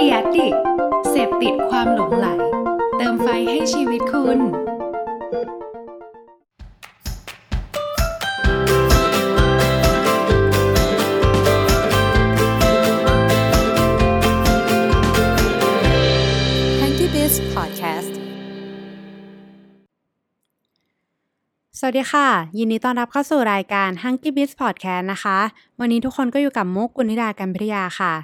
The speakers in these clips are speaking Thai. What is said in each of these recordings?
เดียดิเสพติดความหลงไหล เติมไฟให้ชีวิตคุณ Hanky Biz Podcast สวัสดีค่ะ ยินดีต้อนรับเข้าสู่รายการ Hanky Biz Podcast นะคะ วันนี้ทุกคนก็อยู่กับมุกกุณิดากันพิทยาค่ะ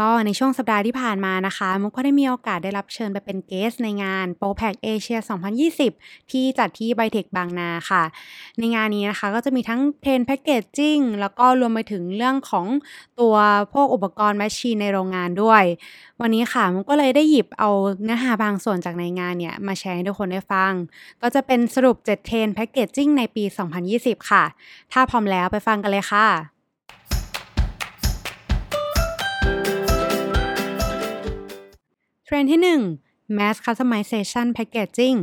ก็ในช่วงสัปดาห์ที่ผ่านมานะคะมุกก็ได้มีโอกาสได้รับเชิญไปเป็น guest ในงาน p o p a c Asia 2020 ที่จัดที่ไบเทคบางนาค่ะ ในงานนี้นะคะก็จะมีทั้ง trend packaging แล้วก็รวมไปถึงเรื่องของตัวพวกอุปกรณ์ machine ในโรงงานด้วย วันนี้ค่ะมุกก็เลยได้หยิบเอาเนื้อหาบางส่วนจากในงานเนี่ยมาแชร์ให้ทุกคนได้ฟัง ก็จะเป็นสรุป 7 trend packaging ในปี 2020 ค่ะ ถ้าพร้อมแล้วไปฟังกันเลยค่ะ เทรนที่ 1 Mass Customization Packaging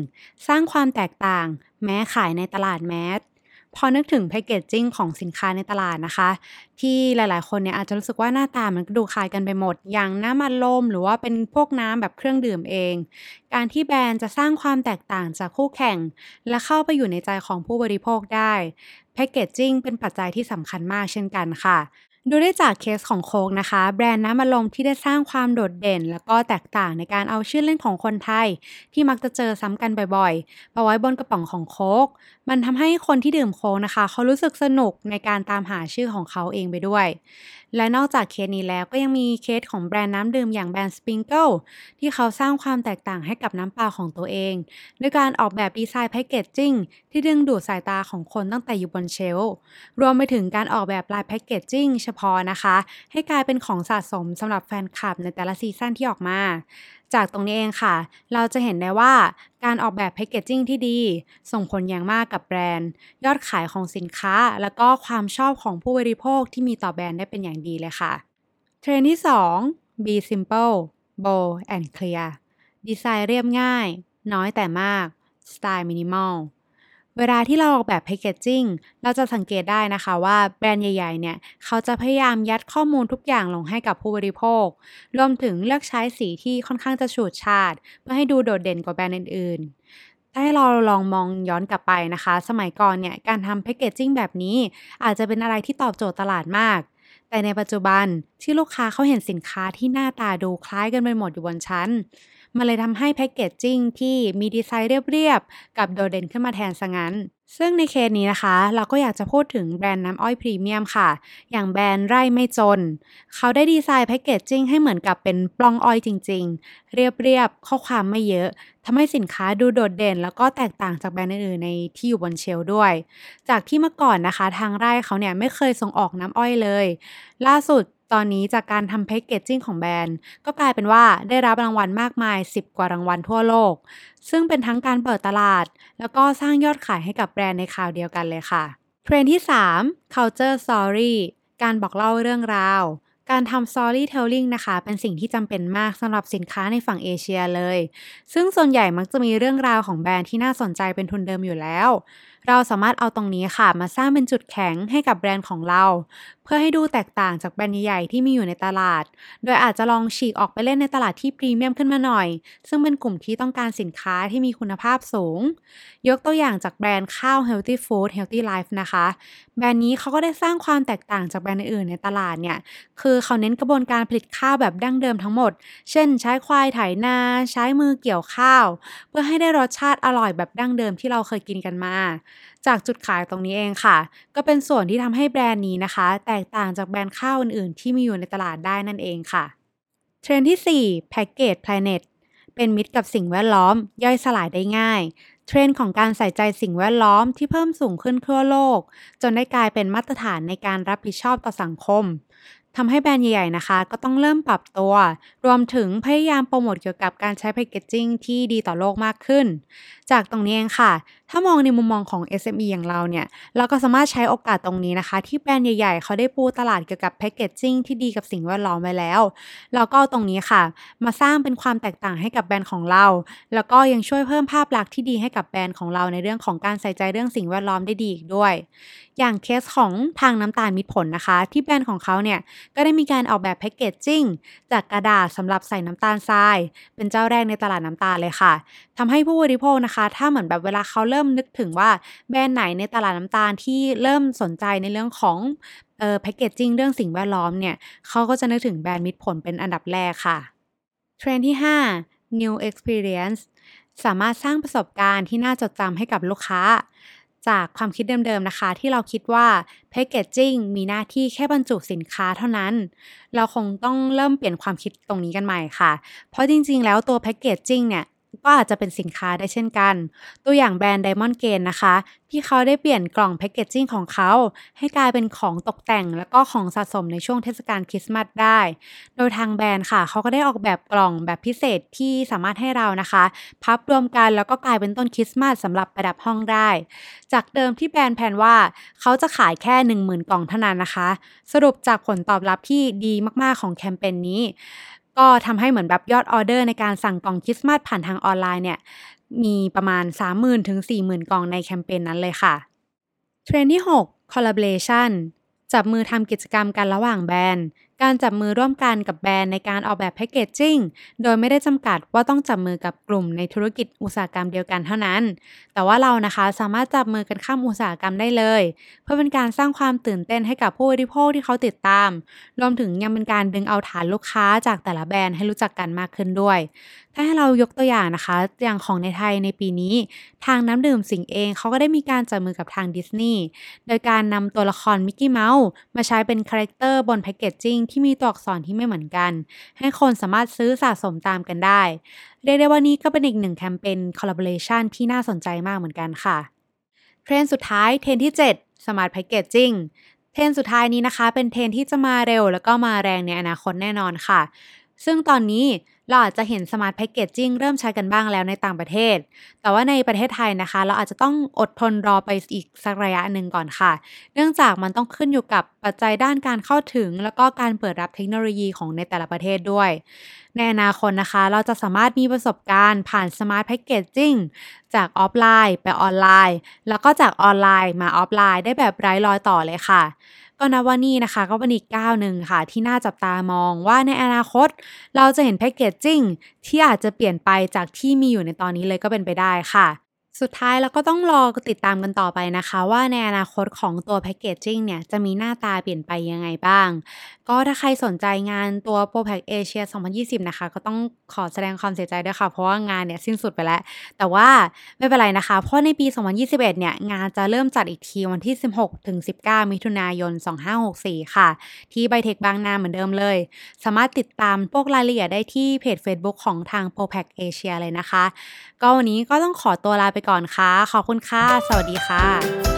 สร้างความแตกต่าง แม้ขายในตลาดแมสพอนึกถึงแพคเกจจิ้งของสินค้าในตลาดนะคะ ที่หลายๆ คนเนี่ยอาจจะรู้สึกว่าหน้าตามันก็ดูคล้ายกันไปหมด อย่างน้ำมันลมหรือว่าเป็นพวกน้ำแบบเครื่องดื่มเอง การที่แบรนด์จะสร้างความแตกต่างจากคู่แข่ง และเข้าไปอยู่ในใจของผู้บริโภคได้ packaging เป็นปัจจัยที่สำคัญมากเช่นกันค่ะ ดูได้จากเคสของโค้กนะคะ แบรนด์น้ำอัดลมที่ได้สร้างความโดดเด่น แล้วก็แตกต่างในการเอาชื่อเล่นของคนไทย ที่มักจะเจอซ้ำกันบ่อยๆมาไว้บนกระป๋องของโค้กมันทำให้คนที่ดื่มโค้กนะคะ เขารู้สึกสนุกในการตามหาชื่อของเขาเองไปด้วย และนอกจากเคสนี้แล้วก็ยังมีเคสของแบรนด์น้ำดื่มอย่างแบรนด์สปริงเคิลที่เขาสร้างความแตกต่างให้กับน้ำเปล่าของตัวเองด้วยการออกแบบดีไซน์ packaging ที่ดึงดูดสายตาของคนตั้งแต่อยู่บน shelf รวมไปถึงการออกแบบลาย packaging เฉพาะนะคะ ให้กลายเป็นของสะสมสำหรับแฟนคลับในแต่ละ season ที่ออกมา จากตรงนี้เองค่ะ เราจะเห็นได้ว่าการออกแบบ packaging ที่ดี ส่งผลอย่างมากกับแบรนด์ ยอดขายของสินค้า แล้วก็ความชอบของผู้บริโภคที่มีต่อแบรนด์ได้เป็นอย่างดีเลยค่ะเทรนที่ 2 be simple bold and clear ดีไซน์เรียบง่าย น้อยแต่มากสไตล์มินิมอล เวลาที่เราออกแบบ packaging เราจะสังเกตได้นะคะว่าแบรนด์ใหญ่ ๆ เนี่ย เขาจะพยายามยัดข้อมูลทุกอย่างลงให้กับผู้บริโภค รวมถึงเลือกใช้สีที่ค่อนข้างจะฉูดฉาด เพื่อให้ดูโดดเด่นกว่าแบรนด์อื่นๆ ถ้าให้เราลองมองย้อนกลับไปนะคะ สมัยก่อนเนี่ย การทำ packaging แบบนี้ อาจจะเป็นอะไรที่ตอบโจทย์ตลาดมาก แต่ในปัจจุบันที่ลูกค้าเขาเห็นสินค้าที่หน้าตาดูคล้ายกันไปหมดอยู่บนชั้น มันเลยทำให้แพคเกจจิ้งที่มีดีไซน์เรียบๆ กับโดดเด่นขึ้นมาแทนซะงั้น ซึ่งในเคสนี้นะคะ เราก็อยากจะพูดถึงแบรนด์น้ำอ้อยพรีเมียมค่ะ อย่างแบรนด์ไร่ไม่จน เขาได้ดีไซน์แพคเกจจิ้งให้เหมือนกับเป็นปล้องอ้อยจริง ๆ เรียบๆ ข้อความไม่เยอะทำให้สินค้าดูโดดเด่น แล้วก็แตกต่างจากแบรนด์อื่นๆในที่อยู่บนเชลด้วย จากที่เมื่อก่อนนะคะ ทางไร่เขาเนี่ยไม่เคยส่งออกน้ำอ้อยเลย ล่าสุด ตอนนี้จากการทำแพ็กเกจจิ้งของแบรนด์ ก็กลายเป็นว่าได้รับรางวัลมากมาย 10 กว่ารางวัลทั่วโลก ซึ่งเป็นทั้งการเปิดตลาด แล้วก็สร้างยอดขายให้กับแบรนด์ในคราวเดียวกันเลยค่ะเทรนที่ 3 culture story การบอกเล่าเรื่องราว การทำ storytelling นะคะ เป็นสิ่งที่จำเป็นมากสำหรับสินค้าในฝั่งเอเชียเลย ซึ่งส่วนใหญ่มักจะมีเรื่องราวของแบรนด์ที่น่าสนใจเป็นทุนเดิมอยู่แล้ว เราสามารถเอาตรงนี้ค่ะ มาสร้างเป็นจุดแข็งให้กับแบรนด์ของเรา เพื่อให้ดูแตกต่างจากแบรนด์ใหญ่ๆที่มีอยู่ในตลาด โดยอาจจะลองฉีกออกไปเล่นในตลาดที่พรีเมียมขึ้นมาหน่อย ซึ่งเป็นกลุ่มที่ต้องการสินค้าที่มีคุณภาพสูง ยกตัวอย่างจากแบรนด์ข้าว Healthy Food Healthy Life นะคะ แบรนด์นี้เขาก็ได้สร้างความแตกต่างจากแบรนด์อื่นในตลาดเนี่ยคือือเขาเน้นกระบวนการผลิตข้าวแบบดั้งเดิมทั้งหมด เช่น ใช้ควายไถนา ใช้มือเกี่ยวข้าว เพื่อให้ได้รสชาติอร่อยแบบดั้งเดิมที่เราเคยกินกันมา จากจุดขายตรงนี้เองค่ะ ก็เป็นส่วนที่ทำให้แบรนด์นี้นะคะ แตกต่างจากแบรนด์ข้าวอื่นๆ ที่มีอยู่ในตลาดได้นั่นเองค่ะ เทรนที่ 4 Package Planet เป็นมิตรกับสิ่งแวดล้อม ย่อยสลายได้ง่าย เทรนด์ของการใส่ใจสิ่งแวดล้อมที่เพิ่มสูงขึ้นทั่วโลก จนได้กลายเป็นมาตรฐานในการรับผิดชอบต่อสังคม ทำให้แบรนด์ใหญ่ๆนะคะ ก็ต้องเริ่มปรับตัว รวมถึงพยายามโปรโมทเกี่ยวกับการใช้แพคเกจจิ้งที่ดีต่อโลกมากขึ้น จากตรงนี้เองค่ะ ถ้ามองในมุมมองของ SME อย่างเราเนี่ย เราก็สามารถใช้โอกาสตรงนี้นะคะ ที่แบรนด์ใหญ่ๆ เขาได้ปูตลาดเกี่ยวกับแพคเกจจิ้งที่ดีกับสิ่งแวดล้อมไว้แล้ว เราก็ตรงนี้ค่ะ มาสร้างเป็นความแตกต่างให้กับแบรนด์ของเรา แล้วก็ยังช่วยเพิ่มภาพลักษณ์ที่ดีให้กับแบรนด์ของเราในเรื่องของการใส่ใจเรื่องสิ่งแวดล้อมได้ดีอีกด้วย อย่างเคสของทางน้ำตาลมิตรผลนะคะ ที่แบรนด์ของเขาเนี่ยก็ได้มีการออกแบบแพคเกจจิ้งจากกระดาษสำหรับใส่น้ำตาลทราย เป็นเจ้าแรกในตลาดน้ำตาลเลยค่ะทำให้ผู้บริโภคนะคะ ถ้าเหมือนแบบเวลาเขาเริ่มนึกถึงว่าแบรนด์ไหนในตลาดน้ำตาลที่เริ่มสนใจในเรื่องของเอ่อแพคเกจจิ้งเรื่องสิ่งแวดล้อมเนี่ยเขาก็จะนึกถึงแบรนด์มิตรผลเป็นอันดับแรกค่ะเทรนด์ที่ 5 new experience สามารถสร้างประสบการณ์ที่น่าจดจำให้กับลูกค้า จากความคิดเดิมๆนะคะ ที่เราคิดว่าแพคเกจจิ้งมีหน้าที่แค่บรรจุสินค้าเท่านั้น เราคงต้องเริ่มเปลี่ยนความคิดตรงนี้กันใหม่ค่ะ เพราะจริงๆ แล้วตัวแพคเกจจิ้งเนี่ย ก็อาจจะเป็นสินค้าได้เช่นกัน ตัวอย่างแบรนด์ Diamond Gain นะคะ ที่เขาได้เปลี่ยนกล่องแพคเกจจิ้งของเขา ให้กลายเป็นของตกแต่งแล้วก็ของสะสมในช่วงเทศกาลคริสต์มาสได้ โดยทางแบรนด์ค่ะ เขาก็ได้ออกแบบกล่องแบบพิเศษที่สามารถให้เรานะคะ พับรวมกันแล้วก็กลายเป็นต้นคริสต์มาสสำหรับประดับห้องได้ จากเดิมที่แบรนด์ plan ว่าเขาจะขายแค่ 10,000 กล่องเท่านั้นนะคะ สรุปจากผลตอบรับที่ดีมากๆของแคมเปญนี้ ก็ทำให้เหมือนแบบยอดออเดอร์ในการสั่งกล่องคริสต์มาสผ่านทางออนไลน์เนี่ย มีประมาณ 30,000ถึง40,000 กล่องในแคมเปญนั้นเลยค่ะเทรนด์ที่ 6 collaboration จับมือทำกิจกรรมกันระหว่างแบรนด์การจับมือร่วมกันกับแบรนด์ในการออกแบบ packagingโดยไม่ได้จำกัดว่าต้องจับมือกับกลุ่มในธุรกิจอุตสาหกรรมเดียวกันเท่านั้น แต่ว่าเรานะคะสามารถจับมือกันข้ามอุตสาหกรรมได้เลย เพื่อเป็นการสร้างความตื่นเต้นให้กับผู้บริโภคที่เขาติดตาม รวมถึงยังเป็นการดึงเอาฐานลูกค้าจากแต่ละแบรนด์ให้รู้จักกันมากขึ้นด้วย ถ้าให้เรายกตัวอย่างนะคะ อย่างของในไทยในปีนี้ ทางน้ำดื่มสิงห์เองเขาก็ได้มีการจับมือกับทางดิสนีย์โดยการนำตัวละครมิกกี้เมาส์มาใช้เป็น character บน packaging ที่มีตัวอักษรที่ไม่เหมือนกัน ให้คนสามารถซื้อสะสมตามกันได้ เรียกได้ว่านี่ก็เป็นอีกหนึ่งแคมเปญ collaboration ที่น่าสนใจมากเหมือนกันค่ะ เทรนสุดท้ายเทรนที่ 7 Smart Packaging trend สุดท้ายนี้นะคะ เป็นเทรนที่จะมาเร็ว แล้วก็มาแรงในอนาคตแน่นอนค่ะ ซึ่งตอนนี้ เราอาจจะเห็น Smart Packaging เริ่มใช้กันบ้างแล้วในต่างประเทศ แต่ว่าในประเทศไทยนะคะ เราอาจจะต้องอดทนรอไปอีกสักระยะหนึ่งก่อนค่ะ เนื่องจากมันต้องขึ้นอยู่กับปัจจัยด้านการเข้าถึง แล้วก็การเปิดรับเทคโนโลยีของในแต่ละประเทศด้วย ในอนาคตนะคะ เราจะสามารถมีประสบการณ์ผ่าน Smart Packaging จากออฟไลน์ไปออนไลน์ แล้วก็จากออนไลน์มาออฟไลน์ได้แบบไร้รอยต่อเลยค่ะ ก็นับว่านี่นะคะ ก็เป็นอีกก้าวหนึ่งค่ะ ที่น่าจับตามองว่าในอนาคต เราจะเห็น packaging ที่อาจจะเปลี่ยนไปจากที่มีอยู่ในตอนนี้เลยก็เป็นไปได้ค่ะ สุดท้ายเราก็ต้องรอติดตามกันต่อไปนะคะ ว่าในอนาคตของตัว packaging เนี่ย จะมีหน้าตาเปลี่ยนไปยังไงบ้าง ก็ถ้าใครสนใจงานตัว Pro Pack Asia 2020 นะคะ ก็ต้องขอแสดงความเสียใจด้วยค่ะ เพราะว่างานเนี่ยสิ้นสุดไปแล้ว แต่ว่าไม่เป็นไรนะคะ เพราะในปี 2021 เนี่ย งานจะเริ่มจัดอีกทีวันที่ 16 ถึง 19 มิถุนายน 2564 ค่ะ ที่ไบเทคบางนาเหมือนเดิมเลย สามารถติดตามพวกรายละเอียดได้ที่เพจ Facebook ของทาง Pro Pack Asia เลยนะคะ ก็วันนี้ก็ต้องขอตัวลาไปก่อนค่ะ ขอบคุณค่ะ สวัสดีค่ะ